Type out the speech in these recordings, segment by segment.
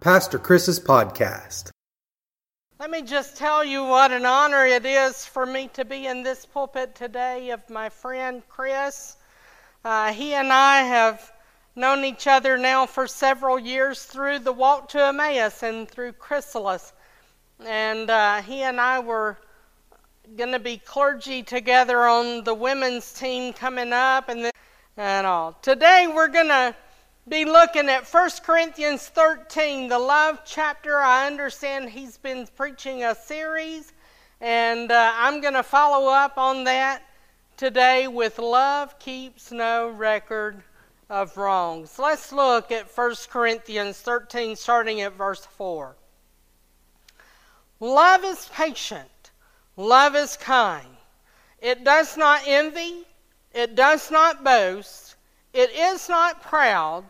Pastor Chris's podcast. Let me just tell you what an honor it is for me to be in this pulpit today of my friend Chris. Uh, he and I have known each other now for several years through the Walk to Emmaus and through Chrysalis. And uh, he and I were going to be clergy together on the women's team coming up and, then, and all. Today we're going to be looking at 1 Corinthians 13, the love chapter. I understand he's been preaching a series, and uh, I'm going to follow up on that today with Love Keeps No Record of Wrongs. Let's look at 1 Corinthians 13, starting at verse 4. Love is patient, love is kind. It does not envy, it does not boast. It is not proud.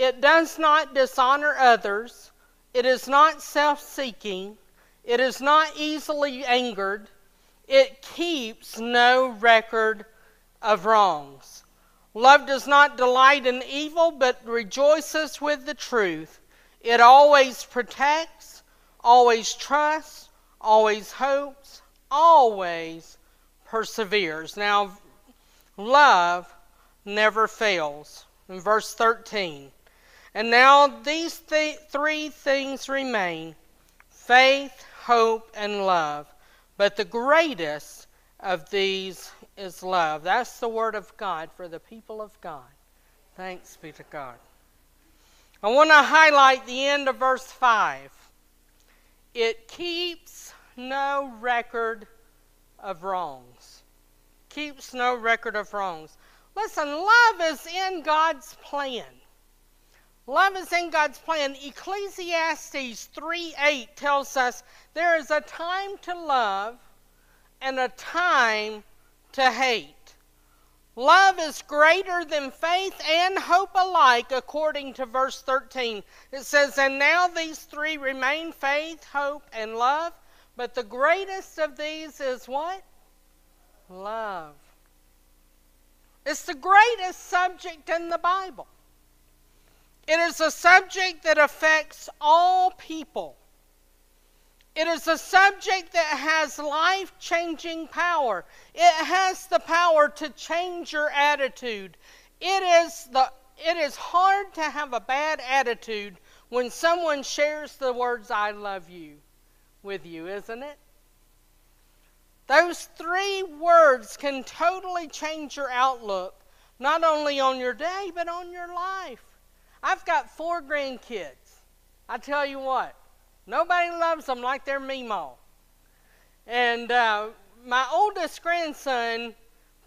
It does not dishonor others. It is not self seeking. It is not easily angered. It keeps no record of wrongs. Love does not delight in evil, but rejoices with the truth. It always protects, always trusts, always hopes, always perseveres. Now, love never fails. In verse 13. And now these th- three things remain faith, hope, and love. But the greatest of these is love. That's the word of God for the people of God. Thanks be to God. I want to highlight the end of verse 5. It keeps no record of wrongs. Keeps no record of wrongs. Listen, love is in God's plan. Love is in God's plan. Ecclesiastes 3 8 tells us there is a time to love and a time to hate. Love is greater than faith and hope alike, according to verse 13. It says, And now these three remain faith, hope, and love. But the greatest of these is what? Love. It's the greatest subject in the Bible. It is a subject that affects all people. It is a subject that has life changing power. It has the power to change your attitude. It is, the, it is hard to have a bad attitude when someone shares the words, I love you, with you, isn't it? Those three words can totally change your outlook, not only on your day, but on your life. I've got four grandkids. I tell you what, nobody loves them like their Mimo. And uh, my oldest grandson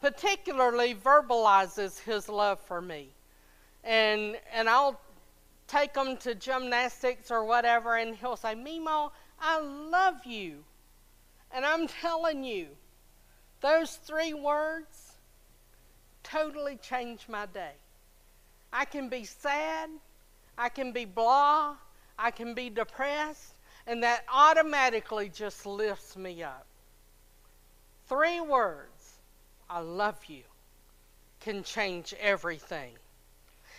particularly verbalizes his love for me. And, and I'll take him to gymnastics or whatever, and he'll say, Mimo, I love you. And I'm telling you, those three words totally changed my day. I can be sad, I can be blah, I can be depressed, and that automatically just lifts me up. Three words, I love you, can change everything.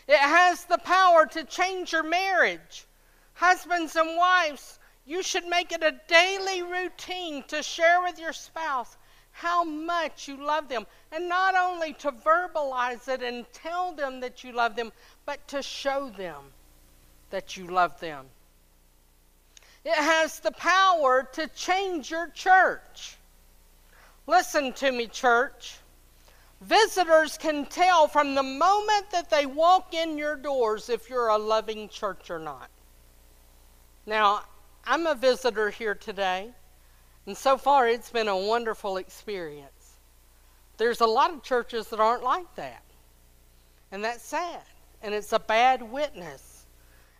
It has the power to change your marriage. Husbands and wives, you should make it a daily routine to share with your spouse how much you love them. And not only to verbalize it and tell them that you love them, but to show them that you love them. It has the power to change your church. Listen to me, church. Visitors can tell from the moment that they walk in your doors if you're a loving church or not. Now, I'm a visitor here today, and so far it's been a wonderful experience. There's a lot of churches that aren't like that, and that's sad, and it's a bad witness.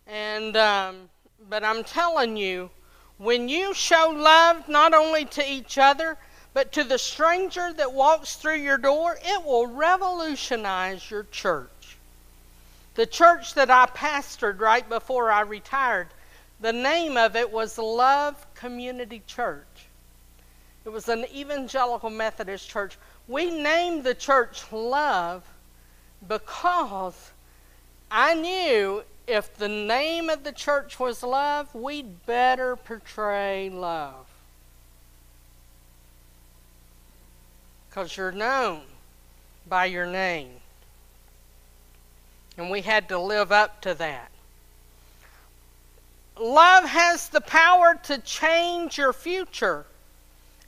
And um, but I'm telling you, when you show love not only to each other but to the stranger that walks through your door, it will revolutionize your church. The church that I pastored right before I retired the name of it was Love Community Church. It was an evangelical Methodist church. We named the church Love because I knew if the name of the church was love, we'd better portray love. Because you're known by your name. And we had to live up to that. Love has the power to change your future.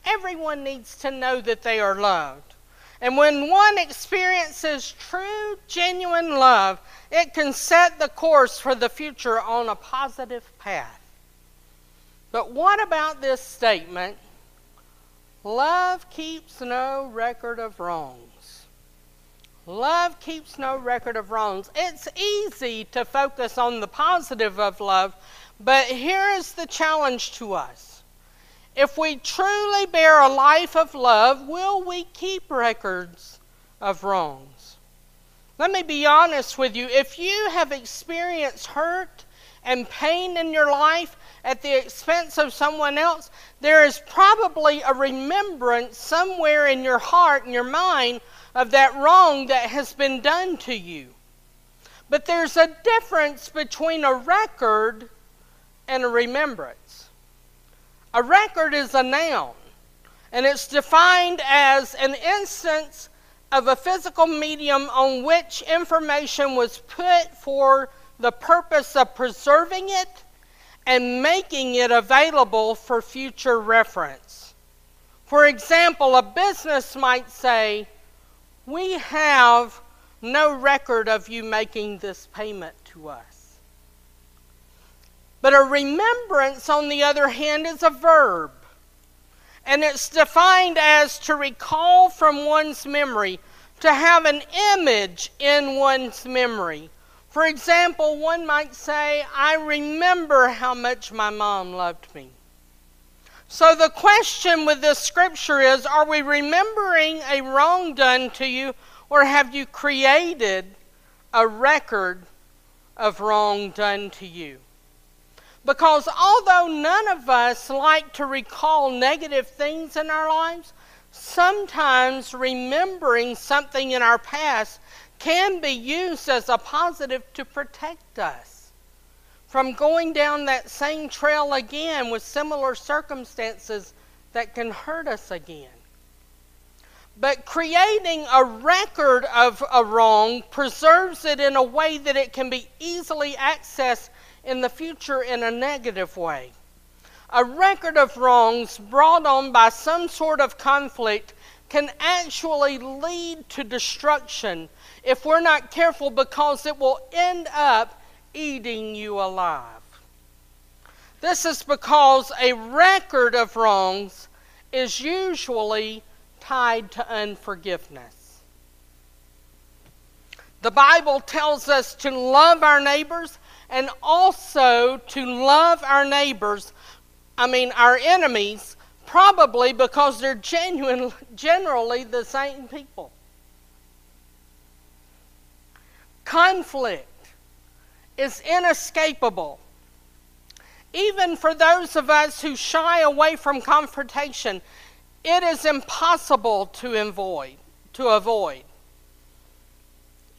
Everyone needs to know that they are loved. And when one experiences true, genuine love, it can set the course for the future on a positive path. But what about this statement? Love keeps no record of wrongs. Love keeps no record of wrongs. It's easy to focus on the positive of love, but here is the challenge to us. If we truly bear a life of love, will we keep records of wrongs? Let me be honest with you. If you have experienced hurt and pain in your life at the expense of someone else, there is probably a remembrance somewhere in your heart and your mind of that wrong that has been done to you. But there's a difference between a record and a remembrance. A record is a noun, and it's defined as an instance of a physical medium on which information was put for the purpose of preserving it and making it available for future reference. For example, a business might say, We have no record of you making this payment to us. But a remembrance, on the other hand, is a verb. And it's defined as to recall from one's memory, to have an image in one's memory. For example, one might say, I remember how much my mom loved me. So the question with this scripture is Are we remembering a wrong done to you, or have you created a record of wrong done to you? Because although none of us like to recall negative things in our lives, sometimes remembering something in our past can be used as a positive to protect us from going down that same trail again with similar circumstances that can hurt us again. But creating a record of a wrong preserves it in a way that it can be easily accessed in the future in a negative way. A record of wrongs brought on by some sort of conflict can actually lead to destruction if we're not careful because it will end up eating you alive. This is because a record of wrongs is usually tied to unforgiveness. The Bible tells us to love our neighbors and also to love our neighbors, I mean, our enemies, probably because they're genuine, generally the same people. Conflict is inescapable. Even for those of us who shy away from confrontation, it is impossible to avoid. To avoid.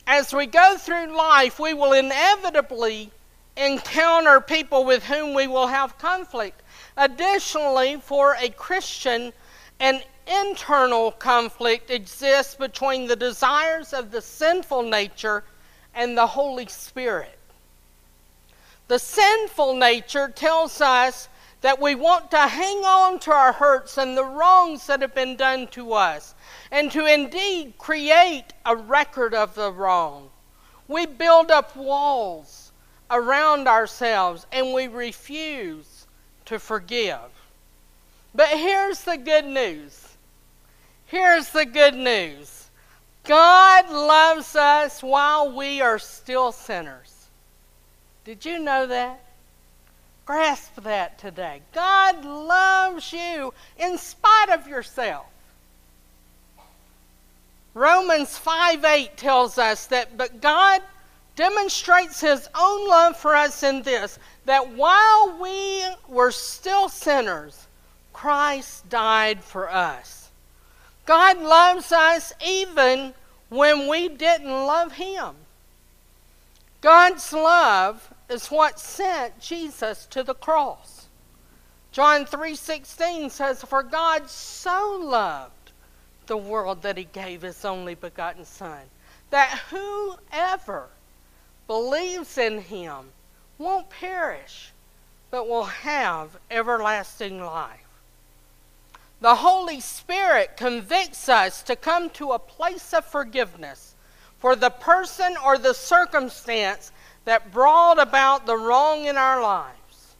As we go through life, we will inevitably encounter people with whom we will have conflict. Additionally, for a Christian, an internal conflict exists between the desires of the sinful nature and the Holy Spirit. The sinful nature tells us that we want to hang on to our hurts and the wrongs that have been done to us, and to indeed create a record of the wrong. We build up walls around ourselves and we refuse to forgive. But here's the good news. Here's the good news God loves us while we are still sinners. Did you know that? Grasp that today. God loves you in spite of yourself. Romans 5 8 tells us that, but God demonstrates his own love for us in this that while we were still sinners, Christ died for us. God loves us even when we didn't love him. God's love is what sent Jesus to the cross. John 3:16 says for God so loved the world that he gave his only begotten son that whoever believes in him won't perish but will have everlasting life. The Holy Spirit convicts us to come to a place of forgiveness for the person or the circumstance that brought about the wrong in our lives.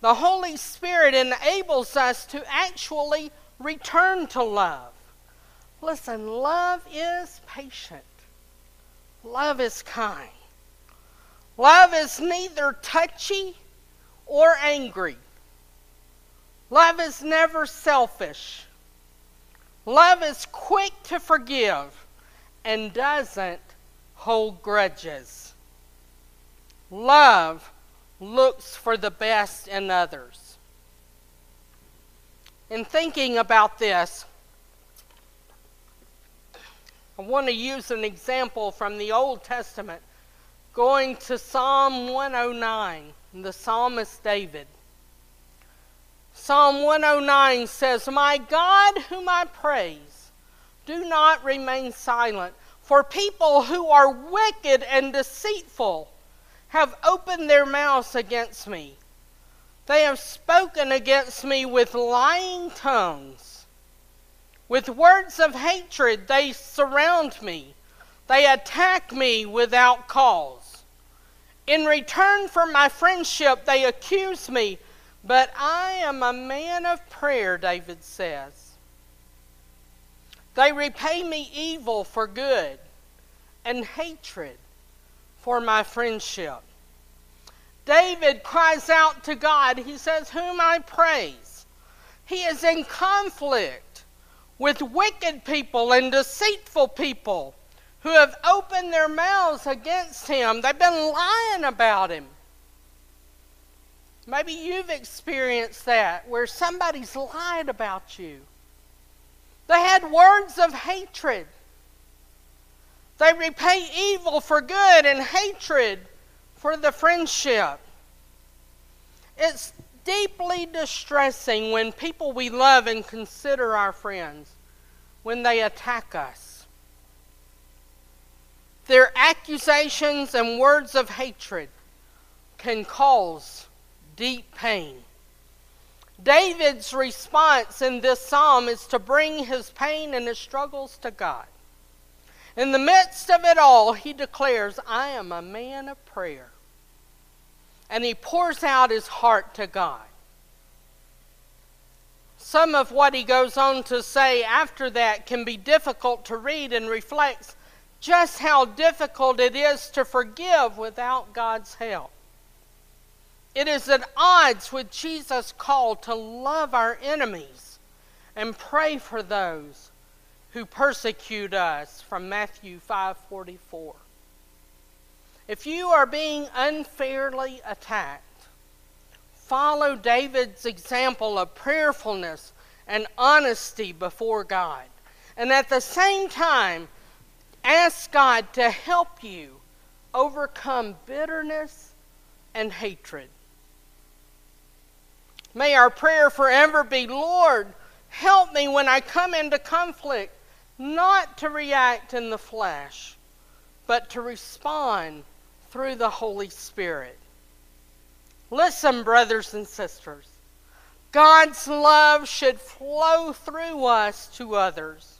The Holy Spirit enables us to actually return to love. Listen, love is patient, love is kind. Love is neither touchy or angry. Love is never selfish. Love is quick to forgive and doesn't hold grudges. Love looks for the best in others. In thinking about this, I want to use an example from the Old Testament, going to Psalm 109, the psalmist David. Psalm 109 says, My God, whom I praise, do not remain silent, for people who are wicked and deceitful have opened their mouths against me. They have spoken against me with lying tongues. With words of hatred, they surround me. They attack me without cause. In return for my friendship, they accuse me but I am a man of prayer, David says. They repay me evil for good and hatred for my friendship. David cries out to God. He says, Whom I praise. He is in conflict with wicked people and deceitful people who have opened their mouths against him. They've been lying about him. Maybe you've experienced that where somebody's lied about you. They had words of hatred. They repay evil for good and hatred for the friendship. It's deeply distressing when people we love and consider our friends when they attack us. Their accusations and words of hatred can cause deep pain. David's response in this psalm is to bring his pain and his struggles to God. In the midst of it all, he declares, I am a man of prayer. And he pours out his heart to God. Some of what he goes on to say after that can be difficult to read and reflects just how difficult it is to forgive without God's help. It is at odds with Jesus' call to love our enemies and pray for those who persecute us from Matthew 5:44. If you are being unfairly attacked, follow David's example of prayerfulness and honesty before God. And at the same time, ask God to help you overcome bitterness and hatred. May our prayer forever be Lord, help me when I come into conflict, not to react in the flesh, but to respond through the Holy Spirit. Listen, brothers and sisters. God's love should flow through us to others.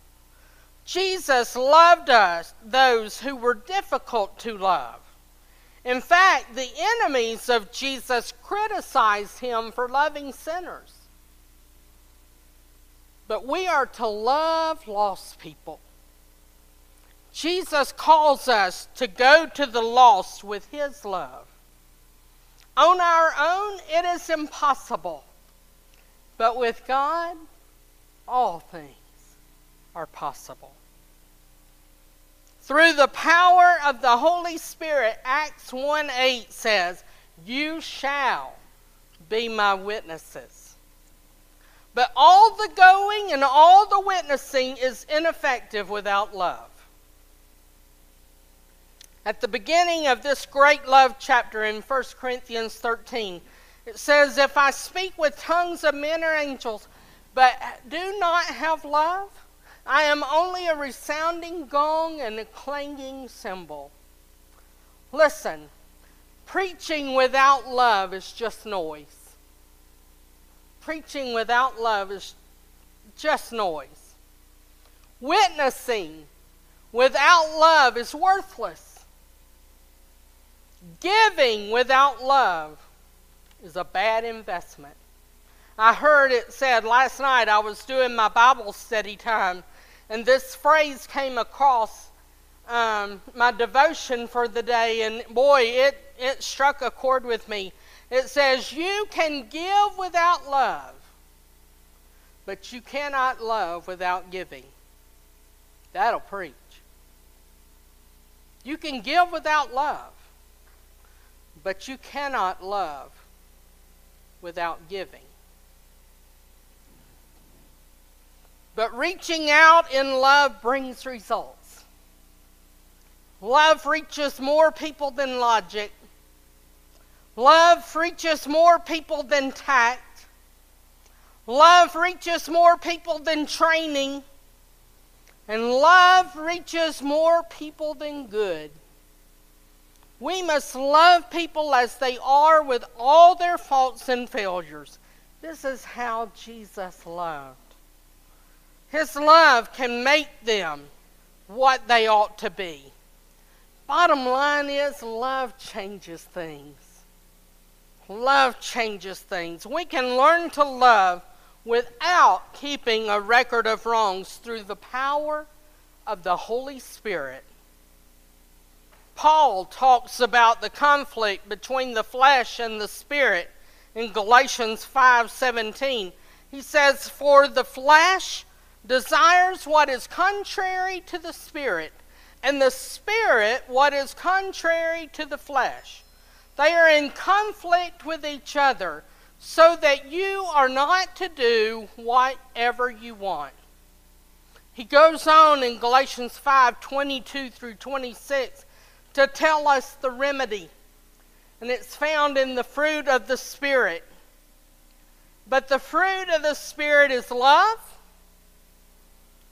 Jesus loved us, those who were difficult to love. In fact, the enemies of Jesus criticized him for loving sinners. But we are to love lost people. Jesus calls us to go to the lost with his love. On our own, it is impossible. But with God, all things are possible. Through the power of the Holy Spirit, Acts 1 8 says, You shall be my witnesses. But all the going and all the witnessing is ineffective without love. At the beginning of this great love chapter in 1 Corinthians 13, it says, If I speak with tongues of men or angels, but do not have love, I am only a resounding gong and a clanging cymbal. Listen, preaching without love is just noise. Preaching without love is just noise. Witnessing without love is worthless. Giving without love is a bad investment. I heard it said last night, I was doing my Bible study time, and this phrase came across um, my devotion for the day, and boy, it, it struck a chord with me. It says, You can give without love, but you cannot love without giving. That'll preach. You can give without love, but you cannot love without giving. But reaching out in love brings results. Love reaches more people than logic. Love reaches more people than tact. Love reaches more people than training. And love reaches more people than good. We must love people as they are with all their faults and failures. This is how Jesus loved. His love can make them what they ought to be. Bottom line is, love changes things. Love changes things. We can learn to love without keeping a record of wrongs through the power of the Holy Spirit. Paul talks about the conflict between the flesh and the spirit in Galatians 5:17. He says, "For the flesh desires what is contrary to the Spirit, and the Spirit what is contrary to the flesh. They are in conflict with each other, so that you are not to do whatever you want. He goes on in Galatians 5 22 through 26 to tell us the remedy, and it's found in the fruit of the Spirit. But the fruit of the Spirit is love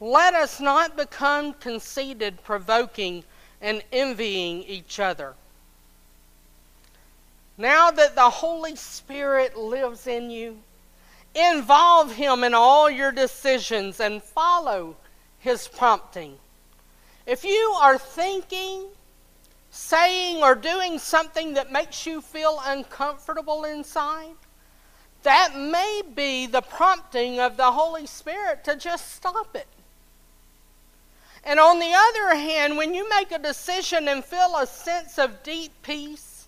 Let us not become conceited, provoking, and envying each other. Now that the Holy Spirit lives in you, involve Him in all your decisions and follow His prompting. If you are thinking, saying, or doing something that makes you feel uncomfortable inside, that may be the prompting of the Holy Spirit to just stop it. And on the other hand, when you make a decision and feel a sense of deep peace,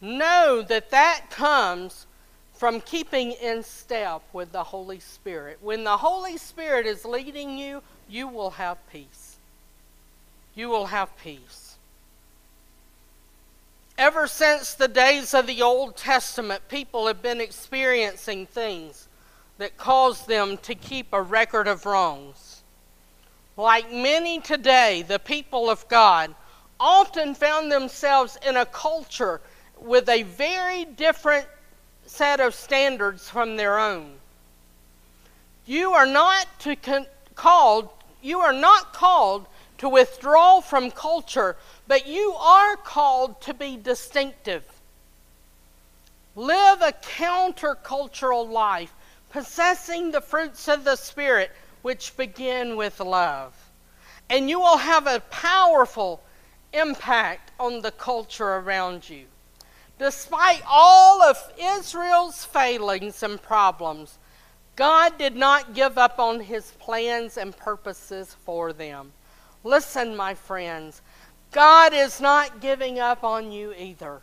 know that that comes from keeping in step with the Holy Spirit. When the Holy Spirit is leading you, you will have peace. You will have peace. Ever since the days of the Old Testament, people have been experiencing things that cause them to keep a record of wrongs. Like many today, the people of God often found themselves in a culture with a very different set of standards from their own. You are not to con- called you are not called to withdraw from culture, but you are called to be distinctive. Live a countercultural life, possessing the fruits of the Spirit which begin with love. And you will have a powerful impact on the culture around you. Despite all of Israel's failings and problems, God did not give up on his plans and purposes for them. Listen, my friends, God is not giving up on you either.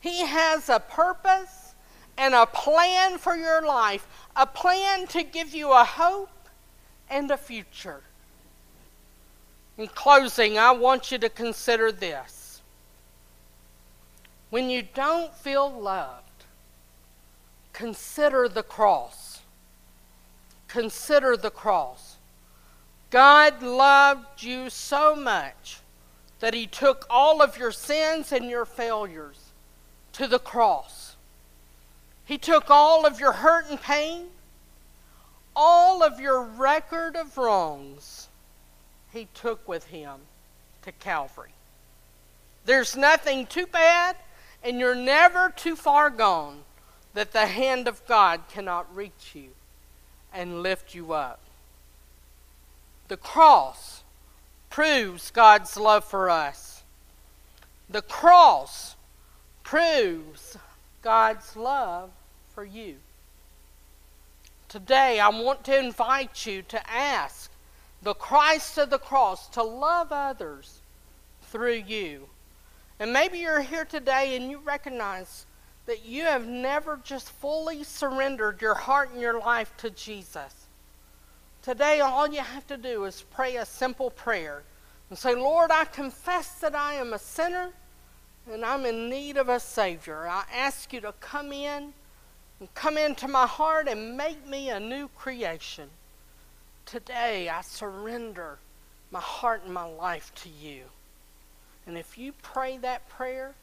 He has a purpose and a plan for your life, a plan to give you a hope and a future. In closing, I want you to consider this. When you don't feel loved, consider the cross. Consider the cross. God loved you so much that He took all of your sins and your failures to the cross. He took all of your hurt and pain, all of your record of wrongs, He took with Him to Calvary. There's nothing too bad, and you're never too far gone that the hand of God cannot reach you and lift you up. The cross proves God's love for us. The cross proves God's love for you. Today, I want to invite you to ask the Christ of the cross to love others through you. And maybe you're here today and you recognize that you have never just fully surrendered your heart and your life to Jesus. Today, all you have to do is pray a simple prayer and say, Lord, I confess that I am a sinner and I'm in need of a Savior. I ask you to come in and come into my heart and make me a new creation. Today, I surrender my heart and my life to you. And if you pray that prayer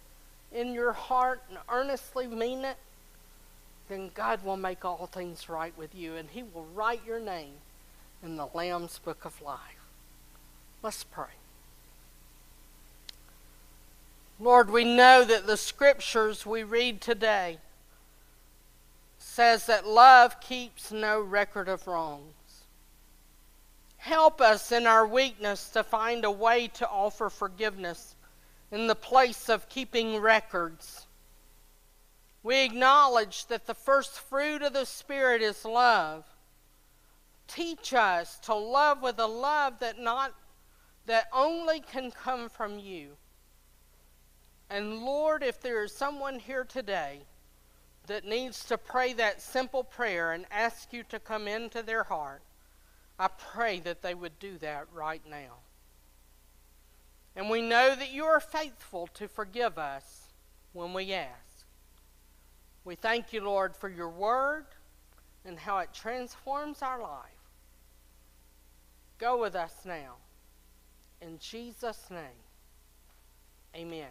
in your heart and earnestly mean it, then God will make all things right with you and He will write your name in the Lamb's Book of Life. Let's pray. Lord, we know that the scriptures we read today says that love keeps no record of wrongs. Help us in our weakness to find a way to offer forgiveness in the place of keeping records. We acknowledge that the first fruit of the Spirit is love. Teach us to love with a love that not that only can come from you. And Lord, if there is someone here today that needs to pray that simple prayer and ask you to come into their heart, I pray that they would do that right now. And we know that you are faithful to forgive us when we ask. We thank you, Lord, for your word and how it transforms our life. Go with us now. In Jesus' name, amen.